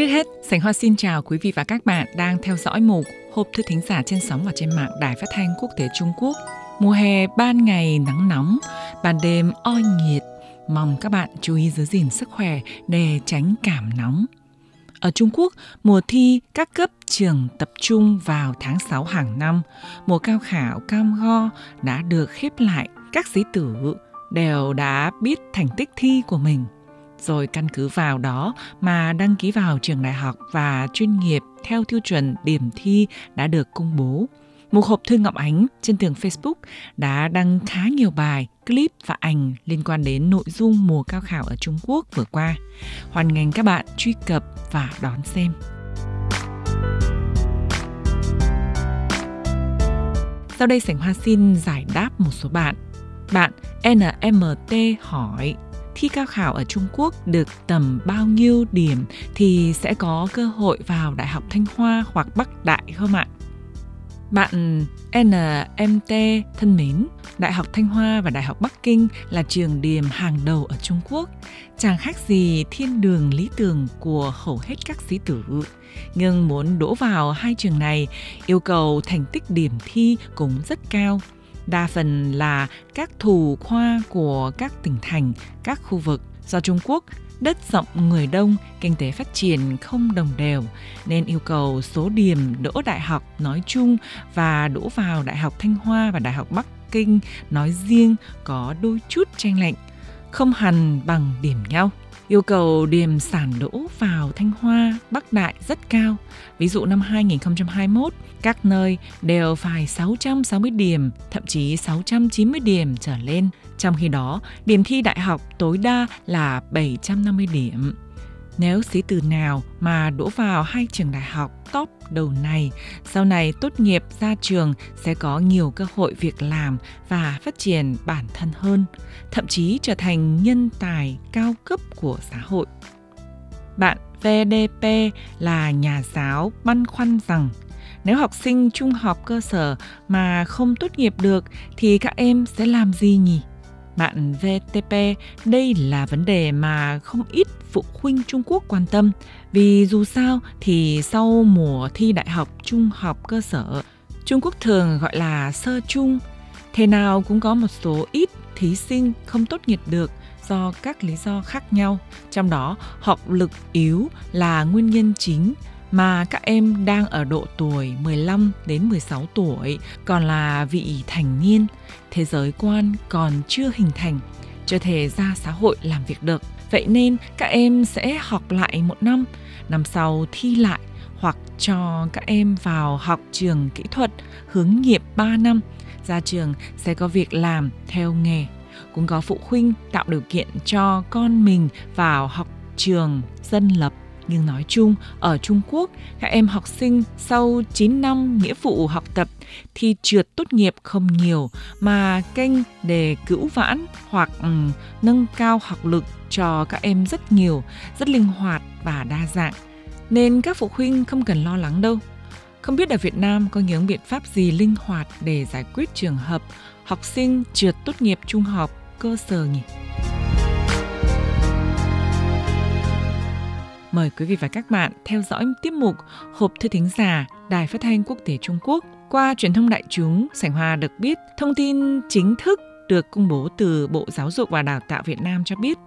Trước hết, Sảnh Hoa xin chào quý vị và các bạn đang theo dõi mục Hộp thư thính giả trên sóng và trên mạng Đài Phát thanh Quốc tế Trung Quốc. Mùa hè ban ngày nắng nóng, ban đêm oi nhiệt. Mong các bạn chú ý giữ gìn sức khỏe để tránh cảm nóng. Ở Trung Quốc, mùa thi các cấp trường tập trung vào tháng 6 hàng năm. Mùa cao khảo cam go đã được khép lại. Các sĩ tử đều đã biết thành tích thi của mình rồi căn cứ vào đó mà đăng ký vào trường đại học và chuyên nghiệp theo tiêu chuẩn điểm thi đã được công bố. Mục hộp thư Ngọc Ánh trên tường Facebook đã đăng khá nhiều bài, clip và ảnh liên quan đến nội dung mùa cao khảo ở Trung Quốc vừa qua. Hoan nghênh các bạn truy cập và đón xem. Sau đây Sảnh Hoa xin giải đáp một số bạn. Bạn NMT hỏi thi cao khảo ở Trung Quốc được tầm bao nhiêu điểm thì sẽ có cơ hội vào Đại học Thanh Hoa hoặc Bắc Đại không ạ? Bạn NMT thân mến, Đại học Thanh Hoa và Đại học Bắc Kinh là trường điểm hàng đầu ở Trung Quốc. Chẳng khác gì thiên đường lý tưởng của hầu hết các sĩ tử. Nhưng muốn đỗ vào hai trường này, yêu cầu thành tích điểm thi cũng rất cao – đa phần là các thủ khoa của các tỉnh thành, các khu vực do Trung Quốc đất rộng người đông, kinh tế phát triển không đồng đều nên yêu cầu số điểm đỗ đại học nói chung và đỗ vào Đại học Thanh Hoa và Đại học Bắc Kinh nói riêng có đôi chút tranh lệch, không hẳn bằng điểm nhau. Yêu cầu điểm sản đỗ vào Thanh Hoa, Bắc Đại rất cao. Ví dụ năm 2021, các nơi đều phải 660 điểm, thậm chí 690 điểm trở lên. Trong khi đó, điểm thi đại học tối đa là 750 điểm. Nếu sĩ tử nào mà đỗ vào hai trường đại học top đầu này, sau này tốt nghiệp ra trường sẽ có nhiều cơ hội việc làm và phát triển bản thân hơn, thậm chí trở thành nhân tài cao cấp của xã hội. Bạn VDP là nhà giáo băn khoăn rằng nếu học sinh trung học cơ sở mà không tốt nghiệp được thì các em sẽ làm gì nhỉ? Bạn VTP, đây là vấn đề mà không ít phụ huynh Trung Quốc quan tâm. Vì dù sao thì sau mùa thi đại học trung học cơ sở, Trung Quốc thường gọi là sơ trung, thế nào cũng có một số ít thí sinh không tốt nghiệp được do các lý do khác nhau, trong đó học lực yếu là nguyên nhân chính mà các em đang ở độ tuổi 15 đến 16 tuổi còn là vị thành niên, thế giới quan còn chưa hình thành, chưa thể ra xã hội làm việc được. Vậy nên các em sẽ học lại một năm, năm sau thi lại hoặc cho các em vào học trường kỹ thuật hướng nghiệp 3 năm, ra trường sẽ có việc làm theo nghề. Cũng có phụ huynh tạo điều kiện cho con mình vào học trường dân lập nhưng nói chung, ở Trung Quốc, các em học sinh sau 9 năm nghĩa vụ học tập thì trượt tốt nghiệp không nhiều mà kênh để cứu vãn hoặc um, nâng cao học lực cho các em rất nhiều, rất linh hoạt và đa dạng. Nên các phụ huynh không cần lo lắng đâu. Không biết ở Việt Nam có những biện pháp gì linh hoạt để giải quyết trường hợp học sinh trượt tốt nghiệp trung học cơ sở nhỉ? Mời quý vị và các bạn theo dõi tiết mục Hộp thư thính giả Đài Phát thanh Quốc tế Trung Quốc. Qua truyền thông đại chúng, Sảnh Hoa được biết thông tin chính thức được công bố từ Bộ Giáo dục và Đào tạo Việt Nam cho biết,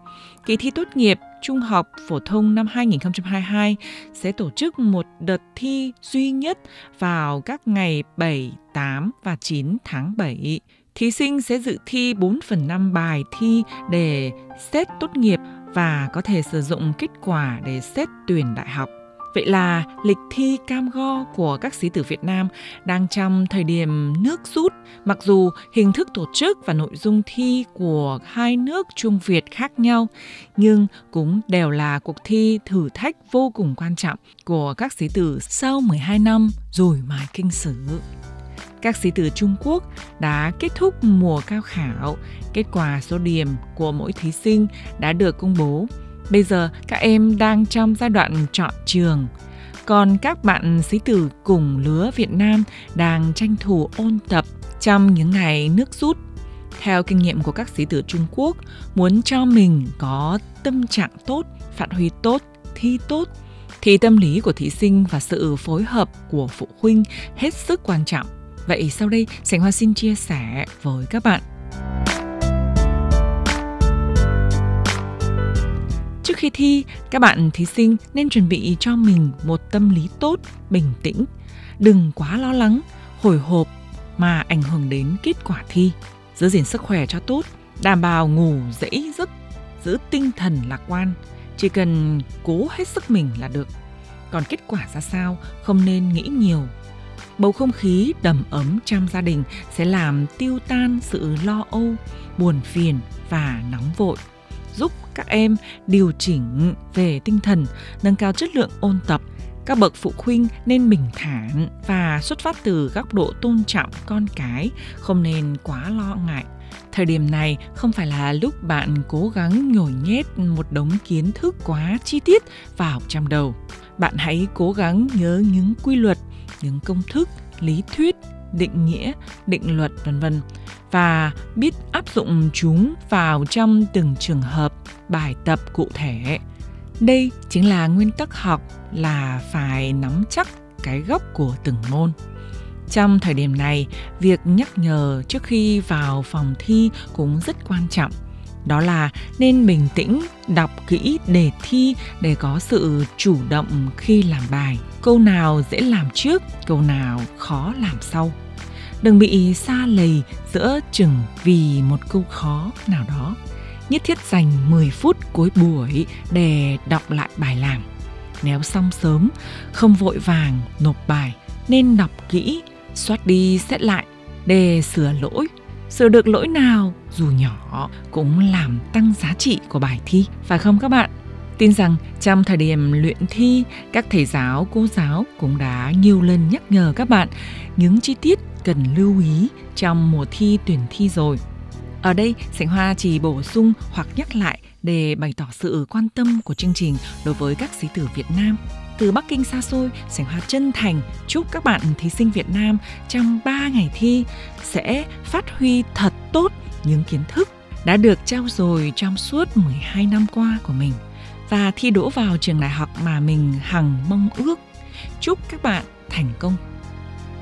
kỳ thi tốt nghiệp trung học phổ thông năm 2022 sẽ tổ chức một đợt thi duy nhất vào các ngày 7, 8 và 9 tháng 7. Thí sinh sẽ dự thi 4 phần 5 bài thi để xét tốt nghiệp và có thể sử dụng kết quả để xét tuyển đại học. Vậy là lịch thi cam go của các sĩ tử Việt Nam đang trong thời điểm nước rút, mặc dù hình thức tổ chức và nội dung thi của hai nước Trung Việt khác nhau, nhưng cũng đều là cuộc thi thử thách vô cùng quan trọng của các sĩ tử sau 12 năm rồi mài kinh sử các sĩ tử Trung Quốc đã kết thúc mùa cao khảo. Kết quả số điểm của mỗi thí sinh đã được công bố. Bây giờ các em đang trong giai đoạn chọn trường. Còn các bạn sĩ tử cùng lứa Việt Nam đang tranh thủ ôn tập trong những ngày nước rút. Theo kinh nghiệm của các sĩ tử Trung Quốc, muốn cho mình có tâm trạng tốt, phát huy tốt, thi tốt thì tâm lý của thí sinh và sự phối hợp của phụ huynh hết sức quan trọng. Vậy sau đây, Sảnh Hoa xin chia sẻ với các bạn Trước khi thi, các bạn thí sinh nên chuẩn bị cho mình một tâm lý tốt, bình tĩnh, đừng quá lo lắng, hồi hộp mà ảnh hưởng đến kết quả thi. Giữ gìn sức khỏe cho tốt, đảm bảo ngủ dễ giấc, giữ tinh thần lạc quan, chỉ cần cố hết sức mình là được. Còn kết quả ra sao không nên nghĩ nhiều. Bầu không khí đầm ấm trong gia đình sẽ làm tiêu tan sự lo âu, buồn phiền và nóng vội giúp các em điều chỉnh về tinh thần, nâng cao chất lượng ôn tập. Các bậc phụ huynh nên bình thản và xuất phát từ góc độ tôn trọng con cái, không nên quá lo ngại. Thời điểm này không phải là lúc bạn cố gắng nhồi nhét một đống kiến thức quá chi tiết vào trong đầu. Bạn hãy cố gắng nhớ những quy luật, những công thức, lý thuyết, định nghĩa, định luật vân vân và biết áp dụng chúng vào trong từng trường hợp bài tập cụ thể. Đây chính là nguyên tắc học là phải nắm chắc cái gốc của từng môn. Trong thời điểm này, việc nhắc nhở trước khi vào phòng thi cũng rất quan trọng. Đó là nên bình tĩnh, đọc kỹ đề thi để có sự chủ động khi làm bài. Câu nào dễ làm trước, câu nào khó làm sau đừng bị xa lầy giữa chừng vì một câu khó nào đó. Nhất thiết dành 10 phút cuối buổi để đọc lại bài làm. Nếu xong sớm, không vội vàng nộp bài, nên đọc kỹ, soát đi xét lại để sửa lỗi. Sửa được lỗi nào dù nhỏ cũng làm tăng giá trị của bài thi, phải không các bạn? Tin rằng trong thời điểm luyện thi, các thầy giáo, cô giáo cũng đã nhiều lần nhắc nhở các bạn những chi tiết cần lưu ý trong mùa thi tuyển thi rồi. Ở đây, Sảnh Hoa chỉ bổ sung hoặc nhắc lại để bày tỏ sự quan tâm của chương trình đối với các sĩ tử Việt Nam. Từ Bắc Kinh xa xôi, Sảnh Hoa chân thành chúc các bạn thí sinh Việt Nam trong 3 ngày thi sẽ phát huy thật tốt những kiến thức đã được trao dồi trong suốt 12 năm qua của mình và thi đỗ vào trường đại học mà mình hằng mong ước. Chúc các bạn thành công.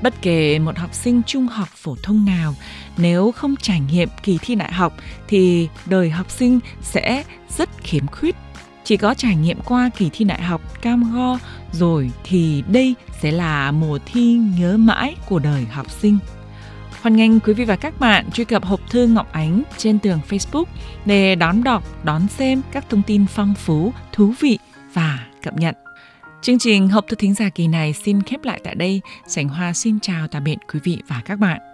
Bất kể một học sinh trung học phổ thông nào, nếu không trải nghiệm kỳ thi đại học thì đời học sinh sẽ rất khiếm khuyết. Chỉ có trải nghiệm qua kỳ thi đại học cam go rồi thì đây sẽ là mùa thi nhớ mãi của đời học sinh. Hoan nghênh quý vị và các bạn truy cập hộp thư Ngọc Ánh trên tường Facebook để đón đọc, đón xem các thông tin phong phú, thú vị và cập nhật. Chương trình Hộp thư thính giả kỳ này xin khép lại tại đây. Sảnh Hoa xin chào tạm biệt quý vị và các bạn.